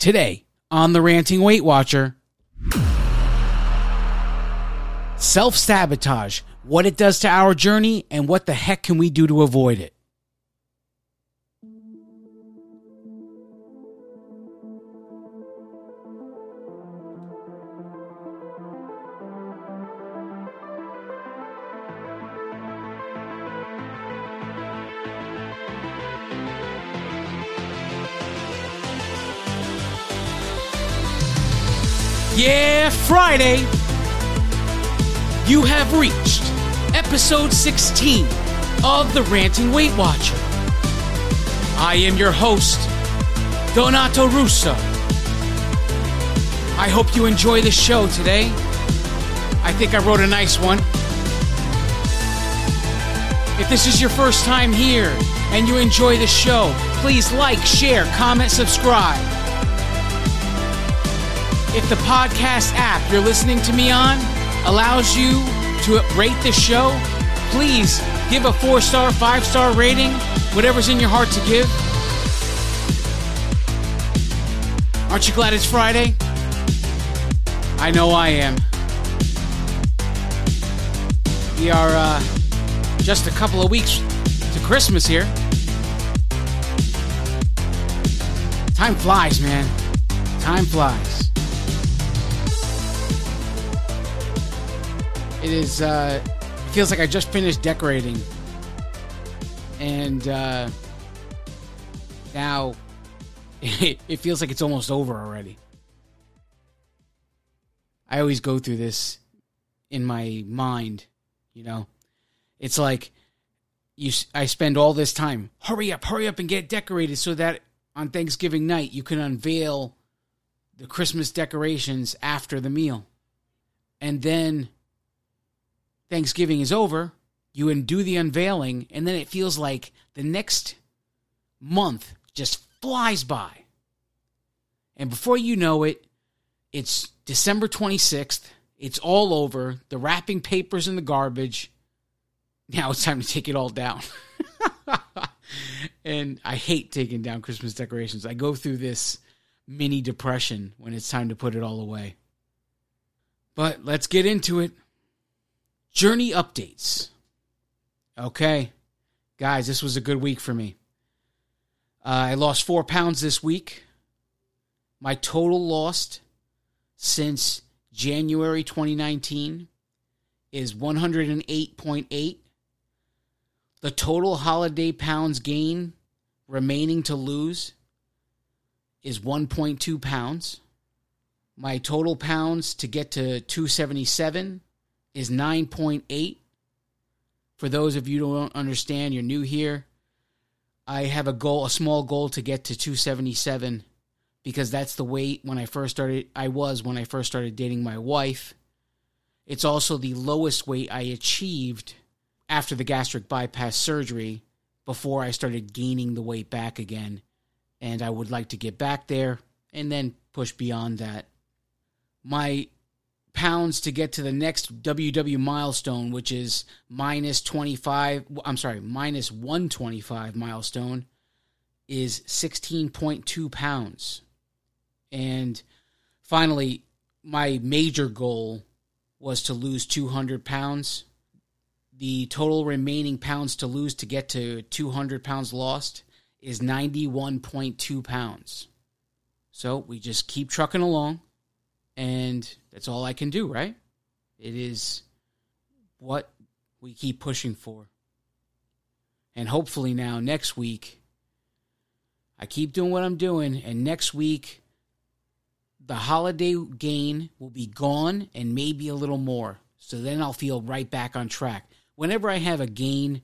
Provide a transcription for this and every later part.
Today on the Ranting Weight Watcher, self sabotage, what it does to our journey, and what the heck can we do to avoid it. Friday. You have reached episode 16 of the Ranting Weight Watcher. I am your host, Donato Russo. I hope you enjoy the show today. I think I wrote a nice one. If this is your first time here and you enjoy the show, please like, share, comment, subscribe. If the podcast app you're listening to me on allows you to rate the show, please give a four star, five star rating, whatever's in your heart to give. Aren't you glad it's Friday? I know I am. We are uh, just a couple of weeks to Christmas here. Time flies, man. Time flies. It is. Uh, feels like I just finished decorating, and uh, now it, it feels like it's almost over already. I always go through this in my mind, you know. It's like you. I spend all this time. Hurry up! Hurry up and get decorated so that on Thanksgiving night you can unveil the Christmas decorations after the meal, and then Thanksgiving is over, you do the unveiling, and then it feels like the next month just flies by. And before you know it, it's December 26th. It's all over. The wrapping paper's in the garbage. Now it's time to take it all down. and I hate taking down Christmas decorations. I go through this mini depression when it's time to put it all away. But let's get into it. Journey updates. Okay. Guys, this was a good week for me. Uh, I lost four pounds this week. My total lost since January 2019 is 108.8. The total holiday pounds gain remaining to lose is 1.2 pounds. My total pounds to get to 277 is 9.8. For those of you who don't understand, you're new here. I have a goal, a small goal to get to 277 because that's the weight when I first started I was when I first started dating my wife. It's also the lowest weight I achieved after the gastric bypass surgery before I started gaining the weight back again. And I would like to get back there and then push beyond that. My pounds to get to the next WW milestone, which is minus 25. I'm sorry, minus 125 milestone, is 16.2 pounds. And finally, my major goal was to lose 200 pounds. The total remaining pounds to lose to get to 200 pounds lost is 91.2 pounds. So we just keep trucking along and that's all I can do, right? It is what we keep pushing for. And hopefully now next week I keep doing what I'm doing and next week the holiday gain will be gone and maybe a little more. So then I'll feel right back on track. Whenever I have a gain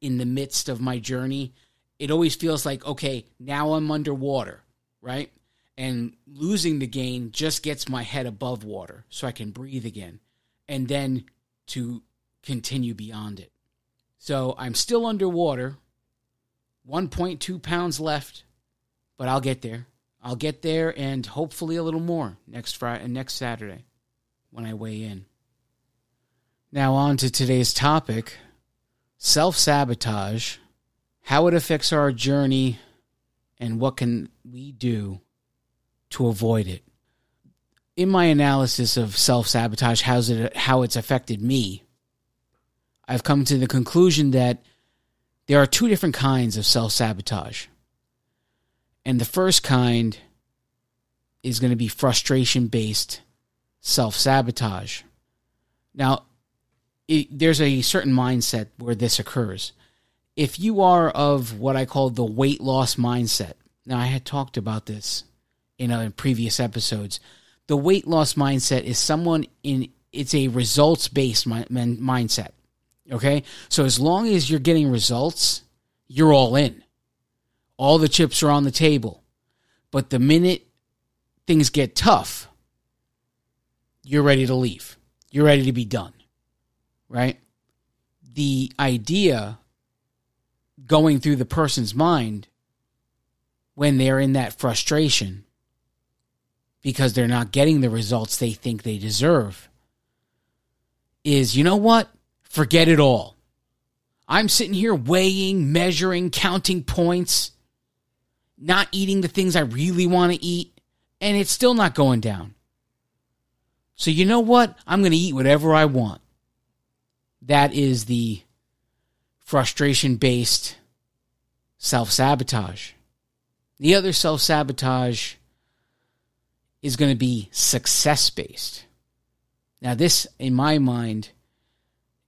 in the midst of my journey, it always feels like okay, now I'm underwater, right? And losing the gain just gets my head above water so I can breathe again and then to continue beyond it. So I'm still underwater, 1.2 pounds left, but I'll get there. I'll get there and hopefully a little more next Friday uh, next Saturday when I weigh in. Now on to today's topic, self-sabotage, how it affects our journey and what can we do to avoid it. In my analysis of self sabotage, how's it how it's affected me, I've come to the conclusion that there are two different kinds of self sabotage. And the first kind is going to be frustration based self sabotage. Now, it, there's a certain mindset where this occurs. If you are of what I call the weight loss mindset, now I had talked about this in, uh, in previous episodes. The weight loss mindset is someone in it's a results based mi- mindset. Okay, so as long as you're getting results, you're all in. All the chips are on the table. But the minute things get tough, you're ready to leave. You're ready to be done. Right? The idea going through the person's mind when they're in that frustration because they're not getting the results they think they deserve is you know what? Forget it all. I'm sitting here weighing, measuring, counting points, not eating the things I really want to eat, and it's still not going down. So, you know what? I'm going to eat whatever I want. That is the frustration based self sabotage. The other self sabotage is going to be success based. Now, this, in my mind,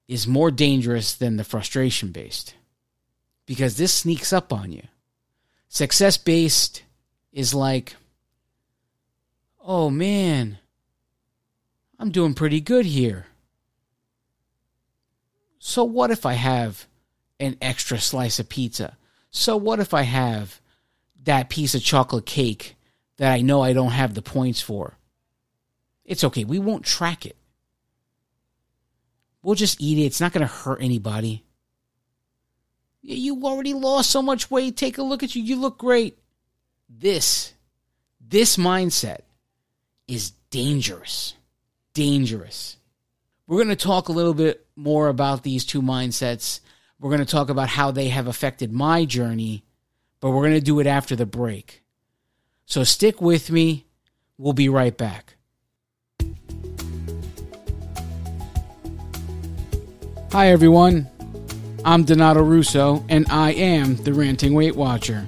is more dangerous than the frustration based because this sneaks up on you. Success based is like, oh man, I'm doing pretty good here. So, what if I have an extra slice of pizza? So, what if I have that piece of chocolate cake that I know I don't have the points for? It's okay. We won't track it. We'll just eat it. It's not going to hurt anybody. You already lost so much weight. Take a look at you. You look great. This, this mindset is dangerous. Dangerous. We're going to talk a little bit more about these two mindsets. We're going to talk about how they have affected my journey, but we're going to do it after the break. So stick with me. We'll be right back. Hi, everyone. I'm Donato Russo, and I am the Ranting Weight Watcher.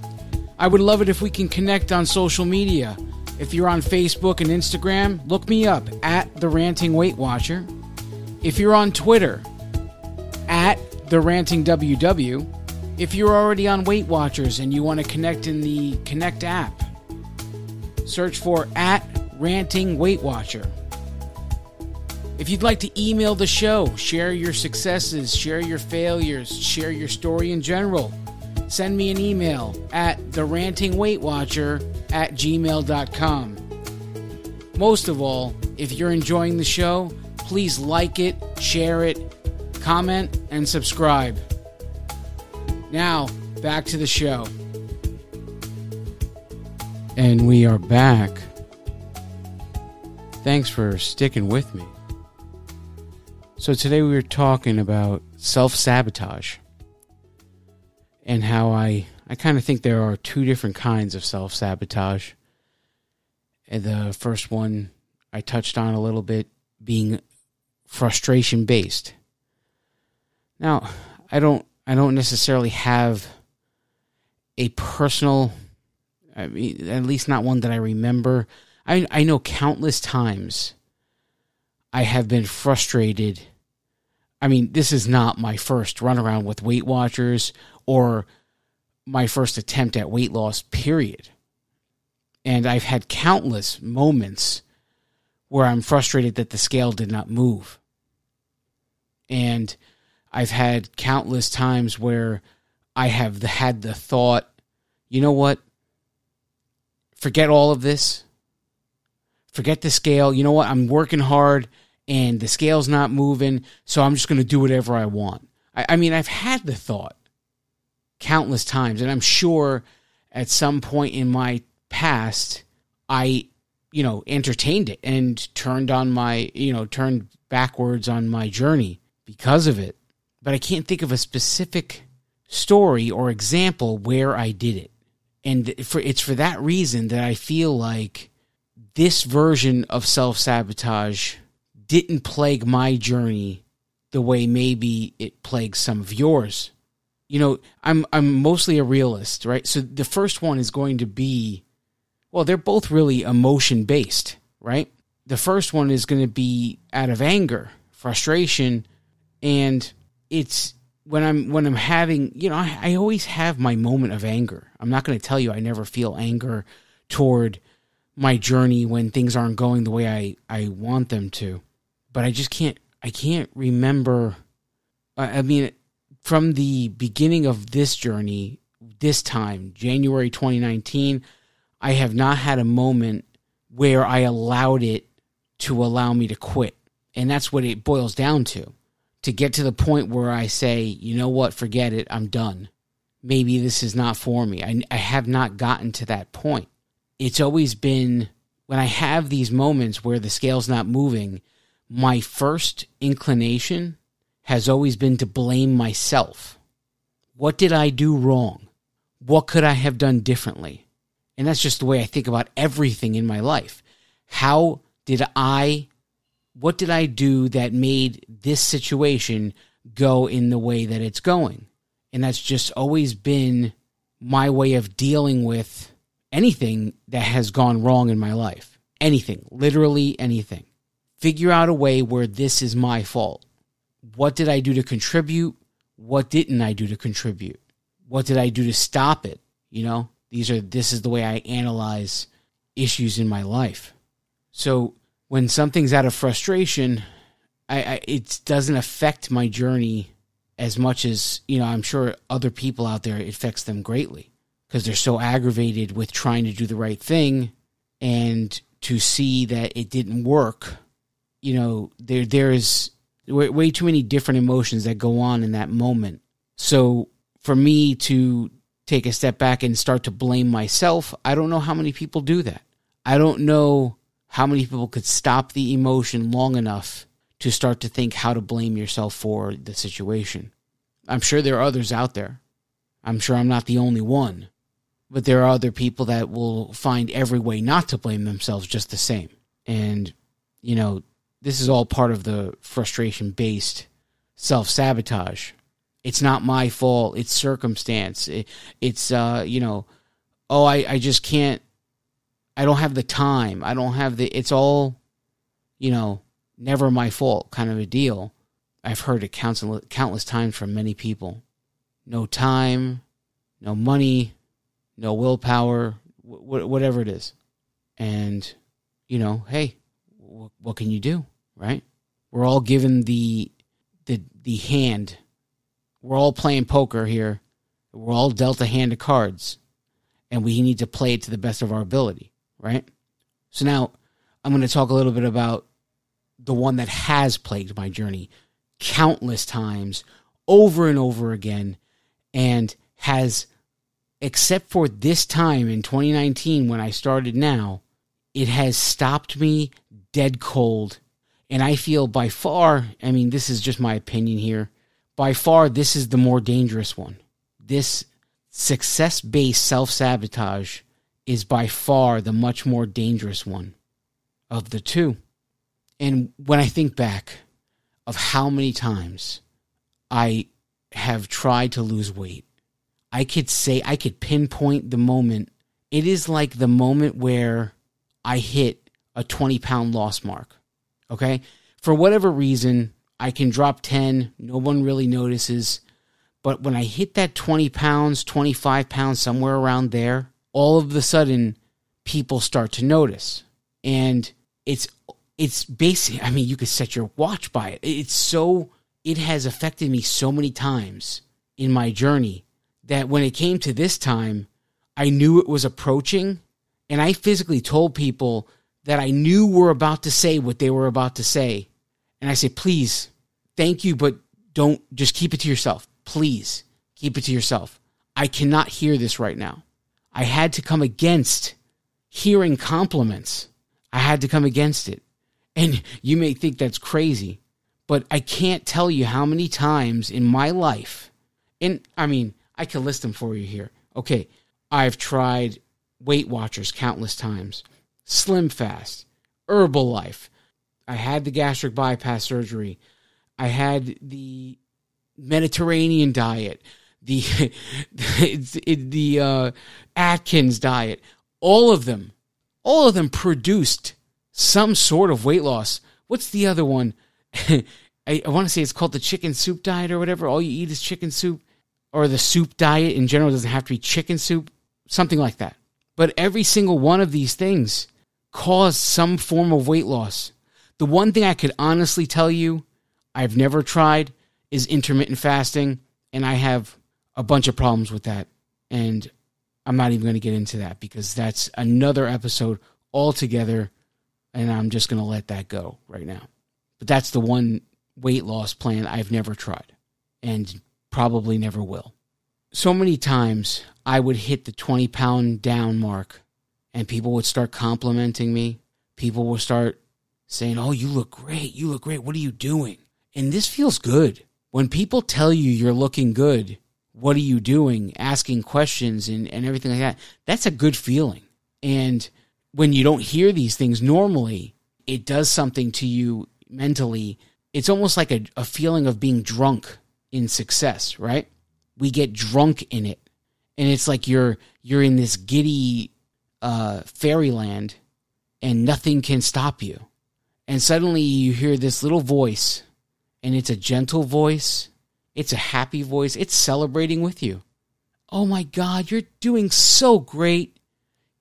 I would love it if we can connect on social media. If you're on Facebook and Instagram, look me up at the Ranting Weight Watcher. If you're on Twitter, at the Ranting WW. If you're already on Weight Watchers and you want to connect in the Connect app, search for at Ranting Weight Watcher. If you'd like to email the show, share your successes, share your failures, share your story in general, send me an email at therantingweightwatcher at gmail.com. Most of all, if you're enjoying the show, please like it, share it, comment, and subscribe. Now, back to the show. And we are back. Thanks for sticking with me. So today we were talking about self sabotage and how I I kind of think there are two different kinds of self sabotage. The first one I touched on a little bit being frustration based. Now, I don't I don't necessarily have a personal I mean at least not one that I remember. I I know countless times I have been frustrated I mean, this is not my first runaround with Weight Watchers or my first attempt at weight loss, period. And I've had countless moments where I'm frustrated that the scale did not move. And I've had countless times where I have had the thought, you know what? Forget all of this. Forget the scale. You know what? I'm working hard and the scale's not moving, so I'm just going to do whatever I want. I, I mean, I've had the thought countless times, and I'm sure at some point in my past, I, you know, entertained it and turned on my, you know, turned backwards on my journey because of it. But I can't think of a specific story or example where I did it. And for it's for that reason that I feel like this version of self sabotage didn't plague my journey the way maybe it plagues some of yours. You know, I'm I'm mostly a realist, right? So the first one is going to be well, they're both really emotion based, right? The first one is going to be out of anger, frustration, and it's when I'm when I'm having, you know, I, I always have my moment of anger. I'm not going to tell you I never feel anger toward my journey when things aren't going the way I I want them to, but I just can't I can't remember. I mean, from the beginning of this journey, this time, January 2019, I have not had a moment where I allowed it to allow me to quit. And that's what it boils down to. To get to the point where I say, you know what, forget it, I'm done. Maybe this is not for me. I, I have not gotten to that point. It's always been when I have these moments where the scale's not moving, my first inclination has always been to blame myself. What did I do wrong? What could I have done differently? And that's just the way I think about everything in my life. How did I, what did I do that made this situation go in the way that it's going? And that's just always been my way of dealing with anything that has gone wrong in my life. Anything, literally anything. Figure out a way where this is my fault. What did I do to contribute? What didn't I do to contribute? What did I do to stop it? You know, these are this is the way I analyze issues in my life. So when something's out of frustration, I, I it doesn't affect my journey as much as you know. I'm sure other people out there it affects them greatly because they're so aggravated with trying to do the right thing and to see that it didn't work. You know, there there's way, way too many different emotions that go on in that moment. So for me to take a step back and start to blame myself, I don't know how many people do that. I don't know how many people could stop the emotion long enough to start to think how to blame yourself for the situation. I'm sure there are others out there. I'm sure I'm not the only one. But there are other people that will find every way not to blame themselves just the same. And, you know, this is all part of the frustration based self sabotage it's not my fault. It's circumstance. It, it's uh, you know, oh, I I just can't. I don't have the time. I don't have the. It's all, you know, never my fault kind of a deal. I've heard it countless countless times from many people. No time, no money, no willpower, wh- whatever it is, and you know, hey, wh- what can you do, right? We're all given the the the hand we're all playing poker here. We're all dealt a hand of cards, and we need to play it to the best of our ability, right? So now I'm going to talk a little bit about the one that has plagued my journey countless times, over and over again, and has, except for this time in 2019 when I started now, it has stopped me dead cold. And I feel by far, I mean, this is just my opinion here by far, this is the more dangerous one. This success based self sabotage is by far the much more dangerous one of the two. And when I think back of how many times I have tried to lose weight, I could say, I could pinpoint the moment. It is like the moment where I hit a 20 pound loss mark. Okay. For whatever reason, I can drop 10, no one really notices. But when I hit that 20 pounds, 25 pounds, somewhere around there, all of a sudden people start to notice. And it's it's basic I mean you could set your watch by it. It's so it has affected me so many times in my journey that when it came to this time, I knew it was approaching and I physically told people that I knew were about to say what they were about to say. And I said, please, thank you, but don't just keep it to yourself. Please keep it to yourself. I cannot hear this right now. I had to come against hearing compliments. I had to come against it. And you may think that's crazy, but I can't tell you how many times in my life, and I mean, I can list them for you here. Okay, I've tried Weight Watchers countless times. Slim Fast, Herbalife. I had the gastric bypass surgery. I had the Mediterranean diet, the the uh, Atkins diet. All of them, all of them produced some sort of weight loss. What's the other one? I, I want to say it's called the chicken soup diet or whatever. All you eat is chicken soup, or the soup diet in general doesn't have to be chicken soup, something like that. But every single one of these things caused some form of weight loss. The one thing I could honestly tell you I've never tried is intermittent fasting, and I have a bunch of problems with that. And I'm not even going to get into that because that's another episode altogether, and I'm just going to let that go right now. But that's the one weight loss plan I've never tried and probably never will. So many times I would hit the 20 pound down mark and people would start complimenting me. People would start saying, Oh, you look great. You look great. What are you doing? And this feels good. When people tell you you're looking good, what are you doing? Asking questions and, and everything like that. That's a good feeling. And when you don't hear these things normally, it does something to you mentally. It's almost like a, a feeling of being drunk in success, right? We get drunk in it. And it's like you're you're in this giddy uh, fairyland and nothing can stop you. And suddenly you hear this little voice, and it's a gentle voice, it's a happy voice, it's celebrating with you. Oh my God, you're doing so great.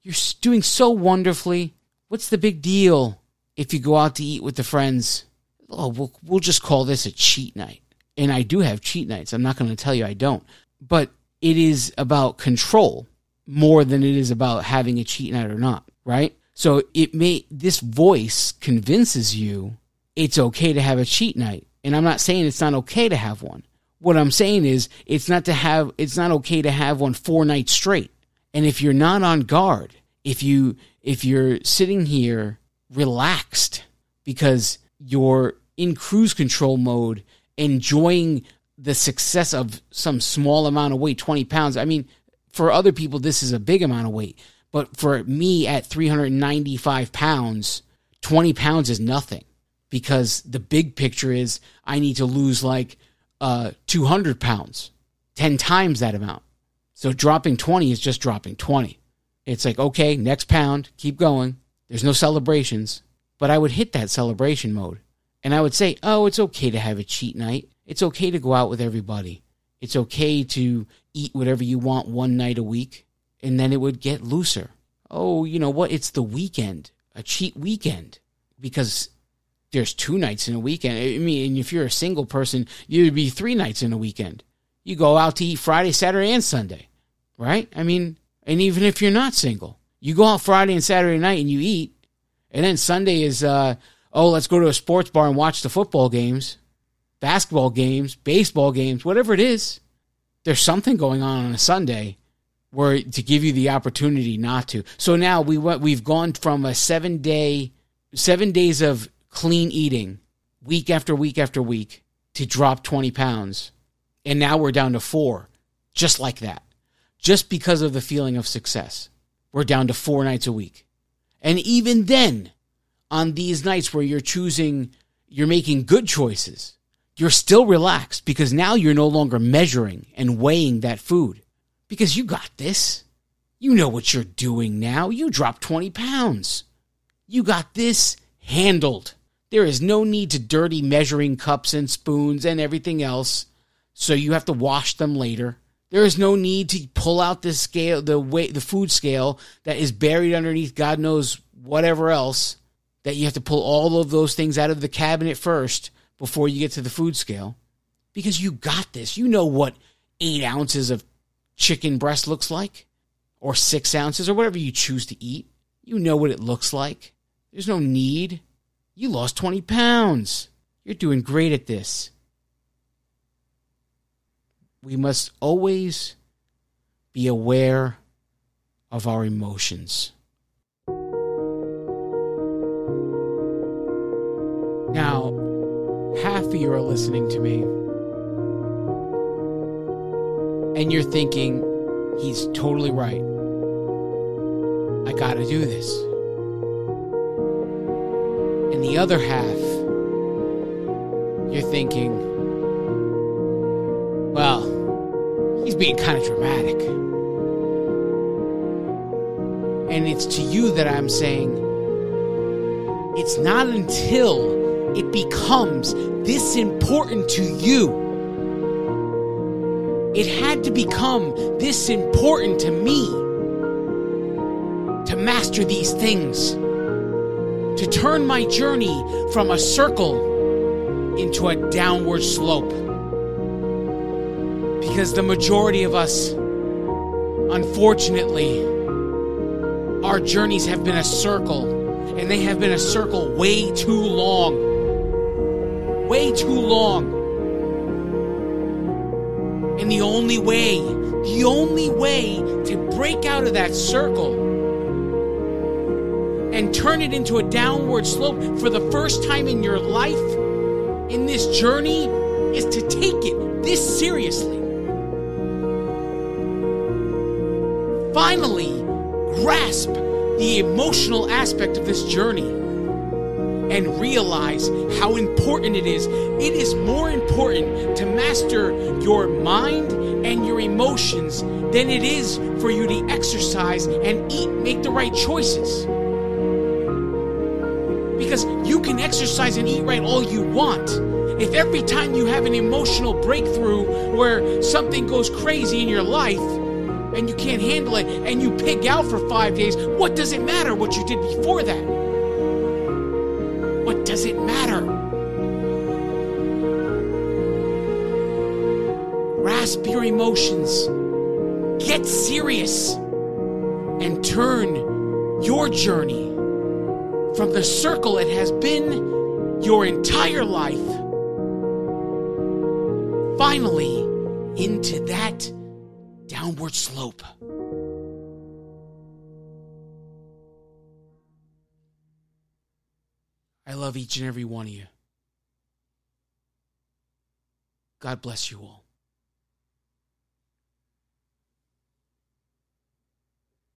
You're doing so wonderfully. What's the big deal if you go out to eat with the friends? Oh, we'll, we'll just call this a cheat night. And I do have cheat nights. I'm not going to tell you I don't. But it is about control more than it is about having a cheat night or not, right? So it may this voice convinces you it's okay to have a cheat night. And I'm not saying it's not okay to have one. What I'm saying is it's not to have it's not okay to have one four nights straight. And if you're not on guard, if you if you're sitting here relaxed because you're in cruise control mode enjoying the success of some small amount of weight, 20 pounds. I mean, for other people, this is a big amount of weight. But for me at 395 pounds, 20 pounds is nothing because the big picture is I need to lose like uh, 200 pounds, 10 times that amount. So dropping 20 is just dropping 20. It's like, okay, next pound, keep going. There's no celebrations. But I would hit that celebration mode. And I would say, oh, it's okay to have a cheat night. It's okay to go out with everybody. It's okay to eat whatever you want one night a week, and then it would get looser. Oh, you know what? It's the weekend, a cheat weekend, because there's two nights in a weekend. I mean, if you're a single person, you'd be three nights in a weekend. You go out to eat Friday, Saturday, and Sunday, right? I mean, and even if you're not single, you go out Friday and Saturday night and you eat, and then Sunday is, uh, oh, let's go to a sports bar and watch the football games basketball games, baseball games, whatever it is, there's something going on on a Sunday where to give you the opportunity not to. So now we went, we've gone from a seven day, seven days of clean eating, week after week after week, to drop 20 pounds. And now we're down to four, just like that. Just because of the feeling of success. We're down to four nights a week. And even then, on these nights where you're choosing, you're making good choices, you're still relaxed because now you're no longer measuring and weighing that food because you got this. You know what you're doing now. You dropped 20 pounds. You got this handled. There is no need to dirty measuring cups and spoons and everything else, so you have to wash them later. There is no need to pull out the scale, the weight, the food scale that is buried underneath God knows whatever else. That you have to pull all of those things out of the cabinet first before you get to the food scale because you got this. You know what eight ounces of chicken breast looks like, or six ounces, or whatever you choose to eat. You know what it looks like. There's no need. You lost 20 pounds. You're doing great at this. We must always be aware of our emotions. Now, half of you are listening to me and you're thinking, he's totally right. I got to do this. And the other half, you're thinking, being kind of dramatic. And it's to you that I'm saying, it's not until it becomes this important to you. It had to become this important to me to master these things, to turn my journey from a circle into a downward slope. Because the majority of us, unfortunately, our journeys have been a circle and they have been a circle way too long. Way too long. And the only way, the only way to break out of that circle and turn it into a downward slope for the first time in your life in this journey is to take it this seriously. Finally, grasp the emotional aspect of this journey and realize how important it is. It is more important to master your mind and your emotions than it is for you to exercise and eat, make the right choices. Because you can exercise and eat right all you want. If every time you have an emotional breakthrough where something goes crazy in your life, and you can't handle it and you pig out for five days, what does it matter what you did before that? What does it matter? Grasp your emotions, get serious, and turn your journey from the circle it has been your entire life finally into that downward slope. I love each and every one of you. God bless you all.